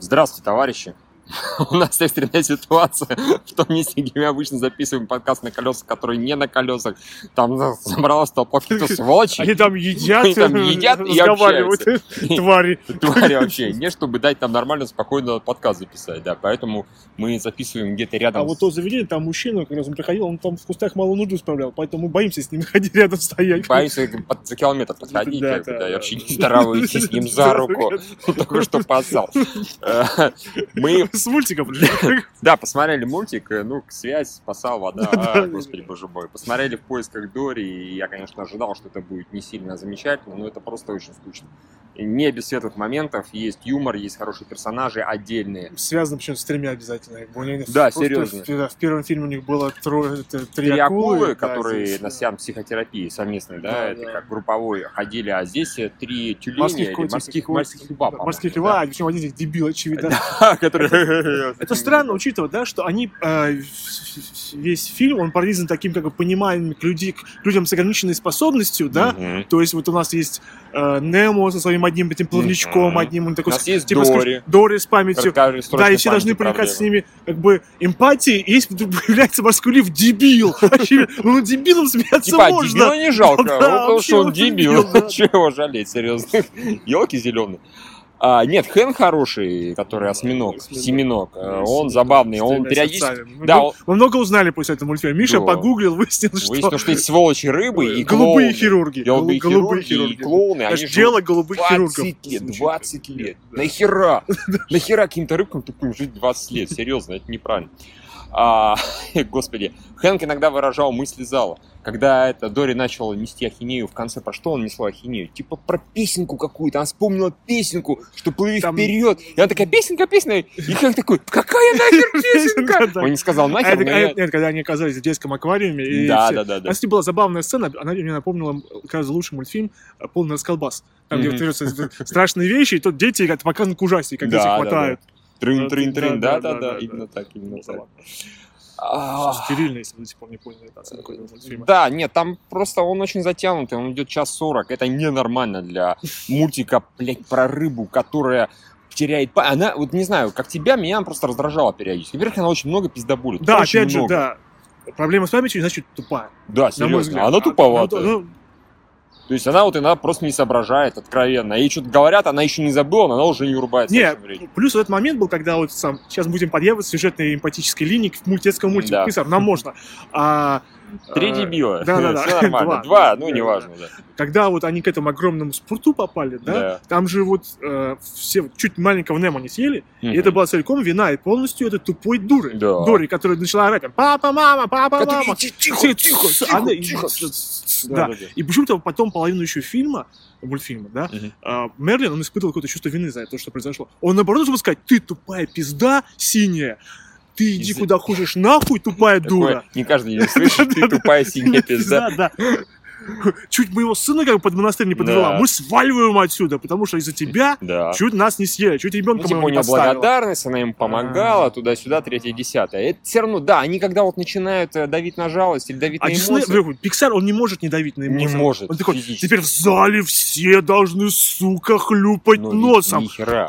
Здравствуйте, товарищи. У нас экстренная ситуация в том месте, где мы обычно записываем подкаст на колесах, который не на колесах. Там собралась толпа каких-то сволочей. Они там едят, Они там едят и разговаривают, твари. Твари вообще. Не, чтобы дать нам нормально, спокойно подкаст записать, да. Поэтому мы записываем где-то рядом. А вот то заведение, там мужчина, как раз он приходил, он там в кустах мало нужду справлял, поэтому мы боимся с ним ходить рядом стоять. Боимся под- за километр подходить, Да, да, да, да. вообще не здороваетесь с ним за руку. Только что поссал. Э, Мы С мультика пришли. Да, посмотрели мультик, э, ну, связь, спасал, вода, господи, боже мой. Посмотрели в поисках Дори, и я, конечно, ожидал, что это будет не сильно замечательно, но это просто очень скучно. Не без светлых моментов, есть юмор, есть хорошие персонажи отдельные. Связано почему-то с тремя обязательно. Да, серьезно. В, первом фильме у них было три, акулы, которые на сеанс психотерапии совместной, да, это как групповой ходили, а здесь э, три тюленя Морских льва, причем один из них дебил, очевидно. Да, которые... Это странно, учитывая, да, что они э, весь фильм, он пронизан таким, как бы, пониманием к, людям с ограниченной способностью, да, то есть вот у нас есть э, Немо со своим одним этим плавничком, одним, он такой, У нас есть типа, Дори. Дори с памятью, да, и все должны памяти проникаться с ними, как бы, эмпатией, и вдруг появляется морской лев, дебил, ну, дебилом смеяться Типа, а можно. дебила не жалко, ну, потому что он дебил. Чего его жалеть, серьезно? Елки зеленые. А, нет, Хэн хороший, который осьминог, Осьминог. семеног. э, Он забавный, он периодически... Мы Да, он- Мы много узнали после этого мультфильма. Миша Да. погуглил, выяснил, что... Выяснилось, что эти сволочи рыбы и голубые клоуны. хирурги. Голубые Голу- голубые хирурги и хирурги. клоуны, Это они дело голубых 20 хирургов. лет, Звучит. 20 лет. Да. Нахера? Нахера каким-то рыбкам тупым жить 20 лет? Серьезно, это неправильно. А, господи, Хэнк иногда выражал мысли зала. Когда это Дори начала нести ахинею в конце, про что он несла ахинею? Типа про песенку какую-то. Она вспомнила песенку, что плыви Там- вперед. И она такая, песенка, песня. И Хэнк такой, какая нахер песенка? Он не сказал А нахер, но а Нет, когда они оказались в детском аквариуме. Да, да, да, У да. нас была забавная сцена, она мне напомнила, кажется, лучший мультфильм э, «Полный расколбас». Там, где страшные вещи, и тут дети как показаны к ужасе, как Да, дети да, хватают. Трын, трын, трын, Да, да, да, да, да, да, да, именно да. так, именно Ну, так. А, Стерильно, если вы до сих пор не поняли. мультфильма. Да, нет, там просто он очень затянутый, он идет час сорок. Это ненормально для мультика, блядь, про рыбу, которая теряет Она, вот не знаю, как тебя, меня она просто раздражала периодически. Во-первых, она очень много пиздобулит. Да, опять же, да. Проблема с памятью, значит, тупая. Да, серьезно. Она А, туповата. ну, ну, То есть она вот иногда просто не соображает откровенно. Ей что-то говорят, она еще не забыла, но она уже не урубается. Не, в это время. плюс этот момент был, когда вот сам, сейчас будем подъявать сюжетной эмпатической линии к мультецкому мультику. Да. Писар, нам можно. А, Три а, дебила. да-да-да. Все нормально. Два. Два, ну Да, неважно, да. когда вот они к этому огромному спорту попали, да, Да. там же вот э, все чуть маленького Немо не съели, и это была целиком вина и полностью этой тупой дуры. Да. Дори, которая начала орать там, папа, мама, папа, Который, мама. «Ти- Тихо, тихо, тихо. Да. И почему-то потом половину еще фильма, мультфильма, да, а, Мерлин, он испытывал какое-то чувство вины за то, что произошло. Он наоборот должен сказать, ты тупая пизда синяя, ты иди Из- куда хочешь нахуй, тупая дура. Не каждый день слышит, ты тупая синяя пизда. Да, да. Чуть моего сына как бы под монастырь не подвела. Да. Мы сваливаем отсюда, потому что из-за тебя Да. чуть нас не съели, чуть Ну, ребенка типа, моего у не нее благодарность, она им помогала, А. туда-сюда, третье, десятое. Это все равно, да, они когда вот начинают э, давить на жалость или давить А на эмоции, Пиксар, он не может не давить на Не эмоции. может Он такой, физически. теперь в зале все должны, сука, хлюпать ну, носом. ни хера, да.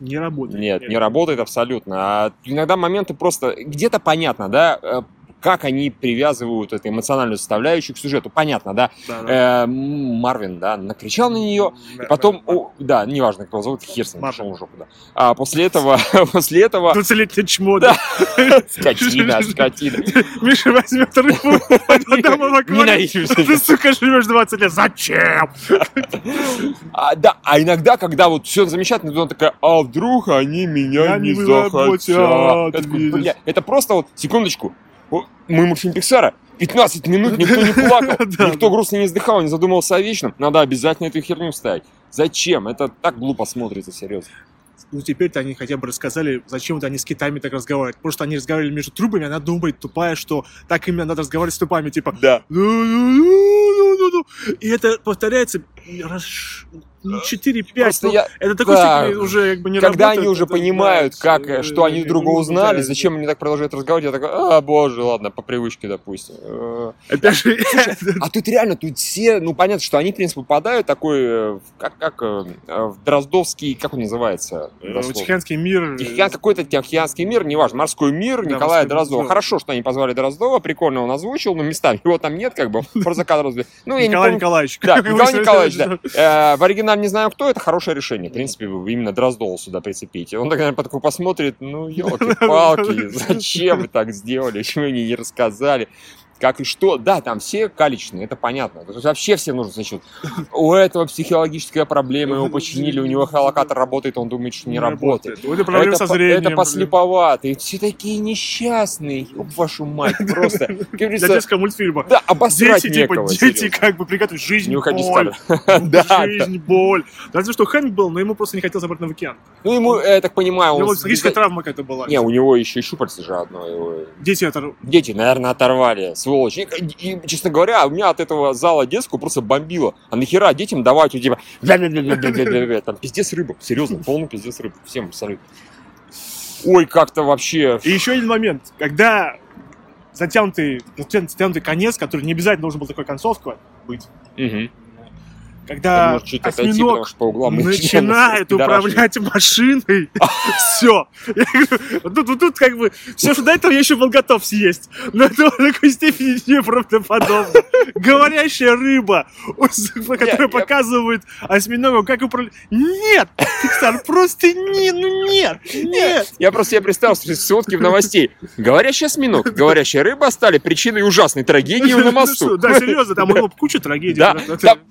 Не работает. Нет, не работает абсолютно. А иногда моменты просто где-то понятно, да, э, как они привязывают эту эмоциональную составляющую к сюжету. Понятно, да. Да, да. Э, Марвин, да, накричал на нее, Да, и потом, да, о, да, неважно, его зовут, хер с ним, пошел в жопу, да. А после этого, после этого, 20-летнее чмо, да. скотина, скотина. Миша возьмет рыбу, отдам. Ненавижу Ты, сука, живешь 20 лет. Зачем? А, да, а иногда, когда вот все замечательно, то она такая, а вдруг они меня не захотят. Я такой, видишь. «Бля, Это просто вот, секундочку, мы мультфильм Пиксара, 15 минут никто не плакал, Да, никто грустно не вздыхал, не задумывался о вечном. Надо обязательно эту херню вставить. Зачем? Это так глупо смотрится, серьезно. Ну, теперь-то они хотя бы рассказали, зачем вот они с китами так разговаривают. Просто они разговаривали между трубами, она думает, тупая, что так именно надо разговаривать с тупами, типа... Да. «Ну-ну-ну-ну-ну-ну». И это повторяется раз ну, 4-5. Просто ну, я- Это такой да. степени уже как бы не Когда работает, они уже это, понимают, да, как, э, что они э, друга ну, узнали, зачем они так продолжают разговаривать, я такой, а, боже, ладно, по привычке, допустим. Э, Опять же, А тут реально, тут все, ну понятно, что они, в принципе, попадают такой, э, как, как э, в Дроздовский, как он называется? дословно? Тихоокеанский мир. Тихоокеан, какой-то Тихоокеанский мир, неважно, морской мир, Да, Николая Дроздова. мир. Хорошо, что они позвали Дроздова, прикольно он озвучил, но местами его там нет, как бы, про закат Дроздова. Ну, я не Николай помню, Николаевич. Да, Николай Николаевич, да. В оригинале не знаю кто, это хорошее решение. В принципе, вы именно Дроздова сюда прицепите. Он так, наверное, такой посмотрит, ну, елки-палки, зачем вы так сделали, почему мне не рассказали, как и что. Да, там все калечные, это понятно. То есть Вообще все нужно, значит, у этого психологическая проблема, его починили, у него холокатор работает, он думает, что не работает. Вот это проблема со зрением. это. И все такие несчастные. Ёб вашу мать, просто. Для детского мультфильма. да, обосрать Дети, типа, дети как бы приготовить жизнь, Не боль. Да, жизнь, боль. Разве что Хэнк был, но ему просто не хотелось обратно в океан. Ну, ему, я так понимаю, У он... него с- психическая травма какая-то была. Не, у него еще и щупальца же одно. Дети это... Дети, наверное, оторвали, сволочь. И, и, честно говоря, у меня от этого зала детского просто бомбило. А нахера детям давать, у тебя... Там пиздец рыба. Серьезно, полный пиздец рыба. Всем абсолютно. Ой, как-то вообще... И еще один момент, когда затянутый, затянутый конец, который не обязательно должен был такой концовка быть, Мгм. Когда осьминог по углам начинает управлять машиной, все. Тут, тут как бы, все, что до этого я еще был готов съесть. Но это в такой степени неправдоподобно. Говорящая рыба, которая я- показывает осьминогу, как управлять. Нет! Пиксар, просто не, ну нет, нет. Я просто себе представил, сводки в новостей. Говорящий осьминог, говорящая рыба стали причиной ужасной трагедии на Ну мосту. что, Да, серьезно, там куча трагедий. Да,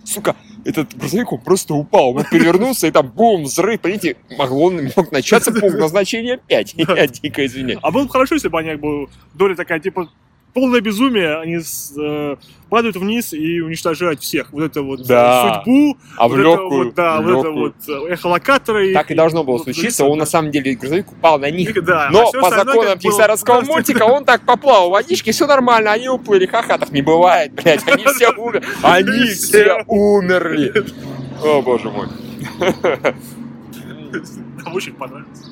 сука, этот грузовик он просто упал, он перевернулся, и там бум, взрыв, понимаете, могло, мог начаться пункт назначения 5. Я дико извиняюсь. А было бы хорошо, если бы они как бы доля такая, типа, полное безумие, они э, падают вниз и уничтожают всех. Вот это вот э, Да. судьбу, А в вот это легкую, вот, да, в вот это вот э, эхолокаторы. Так и должно было вот случиться, он на самом деле, грузовик упал на них. Да, а Но всё по законам как было мультика он так поплавал в водичке, все нормально, они уплыли, ха-ха, так не бывает, блядь, они все умерли, они все умерли. О, боже мой. Нам очень понравилось.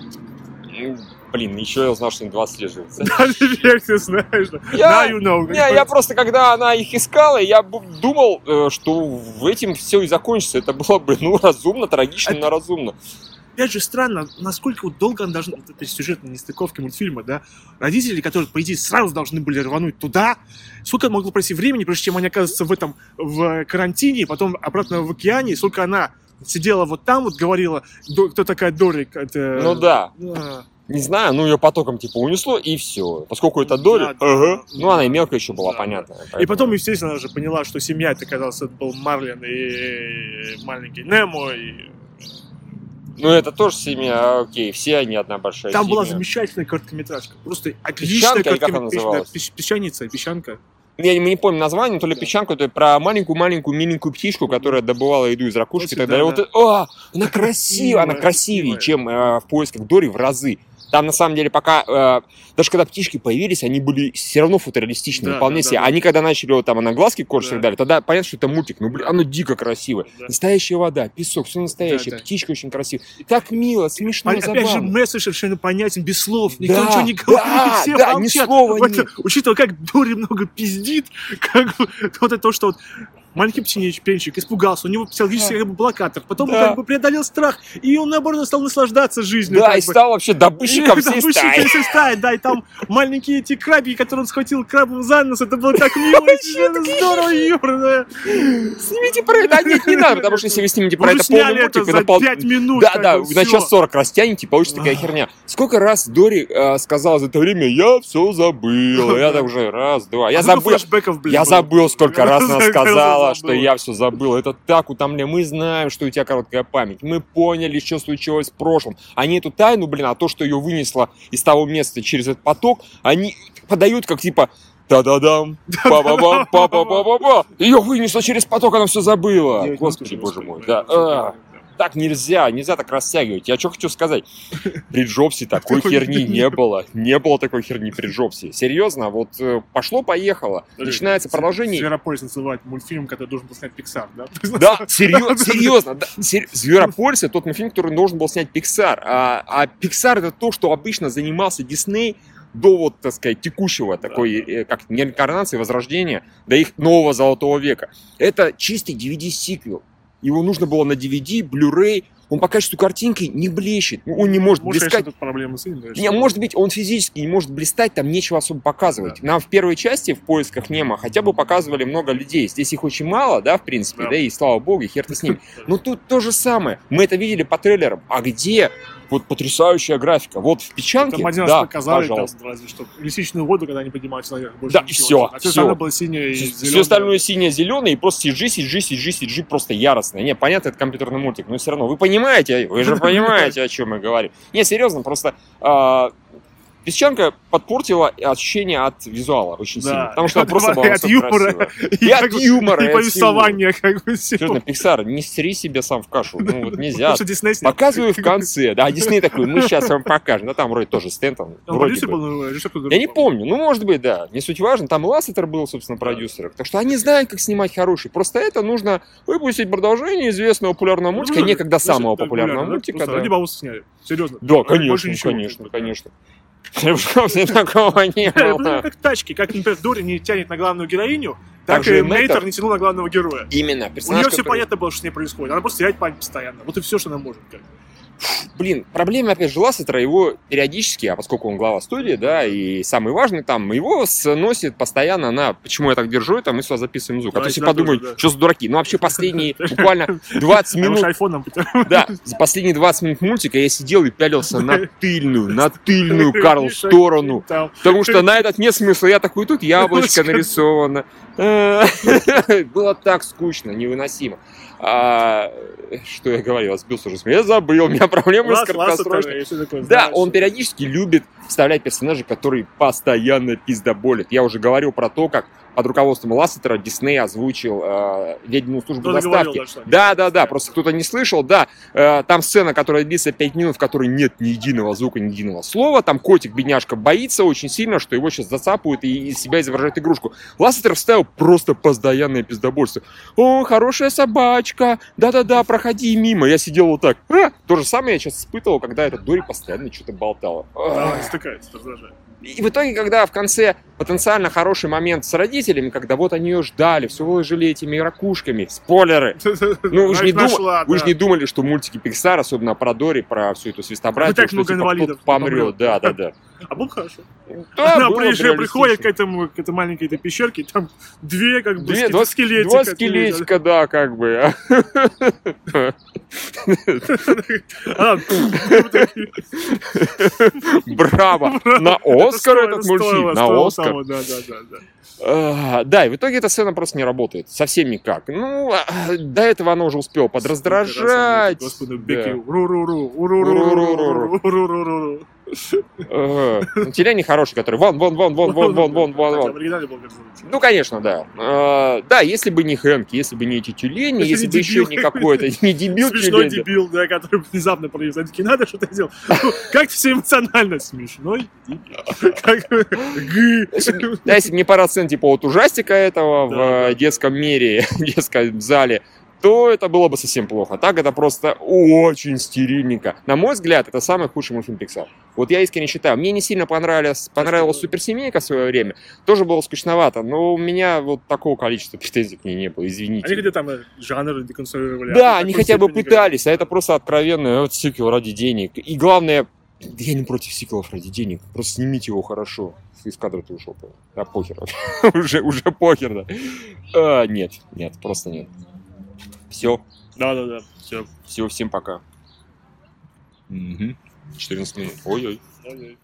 Блин, еще я узнал, что они 20 лет живут. Да, теперь ты знаешь. Я- Now you know. Не, я просто, когда она их искала, я думал, э, что в этим все и закончится. Это было бы, ну, разумно, трагично, но разумно. Опять же, странно, насколько вот долго она должна... вот эта сюжетная нестыковка мультфильма, да? Родители, которые, по идее, сразу должны были рвануть туда, сколько могло пройти времени, прежде чем они оказываются в этом, в карантине, потом обратно в океане, сколько она сидела вот там, вот говорила, «До- кто такая Дорик, это... Ну да, А, не знаю, ну ее потоком типа унесло и все. Поскольку это доля, Да, да. ага. ну она и мелкая еще была, Да, понятно. И потом, естественно, она же поняла, что семья, это, оказался, это был Марлин и маленький Немо, и... Ну это тоже семья, окей, все они одна большая Там была семья. замечательная короткометражка, просто отличная короткометражка. Да, Песчаница, песчанка. Я не, не помню название, то ли песчанку, то ли про маленькую-маленькую миленькую птичку, которая добывала еду из ракушки и так Да, далее. да. Вот а, она красивая, она красивее, чем э, в поисках Дори в разы. Там, на самом деле, пока... э, даже когда птички появились, они были все равно футуристичные, Да, вполне да, себе. да, да. Они, когда начали вот там она глазки кожи и Да. так далее, тогда понятно, что это мультик. Ну, блин, оно дико красивое. Да. Настоящая вода, песок, все настоящее. Да, да. Птичка очень красивая. Так мило, смешно, Опять же, забавно. месседж совершенно понятен, без слов. Никто Да, ничего не говорит, да, все да, ни слова Вот, нет. Учитывая, как Дори много пиздит, как вот это то, что вот маленький птенчик испугался, у него психологический как бы, блокатор, потом он Да. как бы преодолел страх, и он, наоборот, стал наслаждаться жизнью. Да, и бы. стал вообще добытчиком И всей стаи. всей стаи, да, и там маленькие эти крабики, которые он схватил крабом за нос, это было так мило, это здорово, юморно. Снимите про это. А нет, не надо, потому что если вы снимете про это полный это мультик, вы за на пол- 5 минут. Да, да, на час 40 растянете, получится такая херня. Сколько раз Дори э, сказала за это время, я все забыл. Я так уже раз, два. Я А забыл. Я забыл, сколько раз она раз сказала, что я все забыл. Это так утомляет. Мы знаем, что у тебя короткая память. Мы поняли, что случилось в прошлом. Они эту тайну, блин, а то, что ее вынесло из того места через этот поток, они подают как типа Та-да-дам, па-ба-бам, па-па-па-па-па. Ее вынесло через поток, она все забыла. Господи, боже мой. Да. Так нельзя, нельзя так растягивать. Я что хочу сказать? При Джобсе такой херни не было. Не было такой херни при Джобсе. Серьезно, вот э, пошло-поехало. Начинается продолжение. Зверополис называть мультфильм, который должен был снять Pixar, да? Да, серьезно, серьезно. Да, сер... Зверополис это тот мультфильм, который должен был снять Pixar. А, а Pixar это то, что обычно занимался Дисней до вот, так сказать, текущего такой, э, как реинкарнации, возрождения, до их нового золотого века. Это чистый DVD-сиквел. Его нужно было на DVD, Blu-ray, он по качеству картинки не блещет. Ну, Он не может, Может, блескать. конечно, тут проблемы с ним, да, Не, может быть, он физически не может блистать, там нечего особо показывать. Нам в первой части, в поисках Немо, хотя бы показывали много людей. Здесь их очень мало, да, в принципе, Да. да, и слава богу, и хер ты с ними. Но тут то же самое. Мы это видели по трейлерам. А где вот потрясающая графика? Вот в печанке, Там один раз да, показали, там, пожалуйста. разве что лисичную воду, когда они поднимаются наверх. Больше Да, и всё, А все всё. остальное было синее и Все, зелёное. остальное синее-зеленое, и просто CG, CG, CG, CG просто яростное. Не, понятно, это компьютерный мультик, но все равно. Вы понимаете, вы же понимаете, о чем мы говорим. Не, серьезно, просто а, Песчанка подпортила ощущение от визуала очень Да. сильно. Потому что От- просто было от юмора. И, И от юмора, и повествование, как бы, всего. Серьезно, Пиксар, не сри себе сам в кашу. Ну вот нельзя. Дисней. Показываю в конце. Да, Дисней такой, мы сейчас вам покажем. Да там вроде тоже стенд. там, Он вроде бы. ну, Я не помню, ну может быть, да, не суть важно. Там Лассетер был, собственно, продюсером. Так что они знают, как снимать хороший. Просто это нужно выпустить продолжение известного популярного мультика, Ну, некогда самого популярного мультика. Ради Бауса сняли. Серьезно. Да, конечно, ничего, конечно, конечно. Вообще такого не Да, это было. как тачки, как, например, Дори не тянет на главную героиню, Так и. Нейтер не тянул на главного героя. Именно, У нее все понятно было, что с ней происходит. Она просто теряет память постоянно. Вот и все, что она может. как. Блин, проблема, опять же, Лассетера, его периодически, а поскольку он глава студии, да, и самый важный там, его сносит постоянно на, почему я так держу это, мы сюда записываем звук. А Да, то все сюда подумают, да. что за дураки. Ну, вообще, последние буквально 20 А уж минут, айфоном да, за последние 20 минут мультика я сидел и пялился на тыльную, на тыльную Карл сторону. Там. Потому что на этот нет смысла. Я такой, тут яблочко нарисовано. Было так скучно, невыносимо. А, Что я говорил, сбился уже. с меня. Забыл, у меня проблемы с Лас- краткосрочной. Лассетер и всё такое, Да, он периодически любит вставлять персонажей, которые постоянно пиздоболят. Я уже говорил про то, как под руководством Лассетера Дисней озвучил э, «Ведьмину службу говорил, доставки». да, что они- Да, да, да, просто кто-то не слышал, да. Э, там сцена, которая длится 5 минут, в которой нет ни единого звука, ни единого слова. Там котик, бедняжка, боится очень сильно, что его сейчас зацапают и из себя изображает игрушку. Лассетер вставил просто постоянное пиздобольство. О, хорошая собачка, да-да-да, проходи мимо. Я сидел вот так. «А!» То же самое я сейчас испытывал, когда эта Дори постоянно что-то болтала. Да, Ах. стыкается, раздражает. И в итоге, когда в конце потенциально хороший момент с родителями, когда вот они ее ждали, все выложили этими ракушками, спойлеры, ну, вы же не, же да. не думали, что мультики Pixar, особенно про Дори, про всю эту свистобратью, Так много типа инвалидов помрет. Да, да, да. А было хорошо. Да, Она приходит к этому, к этой маленькой этой пещерке, там две, как бы, Две, скелетика. два скелетика, да, как бы. А. Браво! На Оскар этот мультфильм, на Оскар. Да. А, Да, и в итоге эта сцена просто не работает. Совсем никак. Ну, а, до этого она уже успела подраздражать. Господи. Бекки, уру-ру-ру, уру-ру-ру-ру, уру-ру-ру-ру. Ну, Тюлень хороший, который вон, вон, вон, вон, вон, вон, вон, вон, вон. в. Ну, конечно, да. А, Да, если бы не Хэнк, если бы не эти тюлени, Если бы еще не какой-то, не дебил Смешной дебил, да, который внезапно. Они такие, надо что-то делать. Ну, Как все эмоционально смешной дебил. Да, если бы не пара сцен, типа вот ужастика этого в э, детском мире, детском зале, то это было бы совсем плохо. Так это просто очень стерильненько. На мой взгляд, это самый худший мультфильм Pixar. Вот я искренне считаю. Мне не сильно понравилась, понравилась Суперсемейка в свое время. Тоже было скучновато, но у меня вот такого количества претензий к ней не было, извините. Они где-то там э, жанр деконструировали. Да, а они такой хотя бы пытались, а это просто откровенный вот сиквел ради денег. И главное, я не против сиквелов ради денег, просто снимите его хорошо. Из кадра ты ушел, понял? а похер. уже, уже похер, да. А, нет, нет, просто нет. Все, Да-да-да, все. все, всем пока. Мгм. 14 минут. Ой-ой. Ой-ой.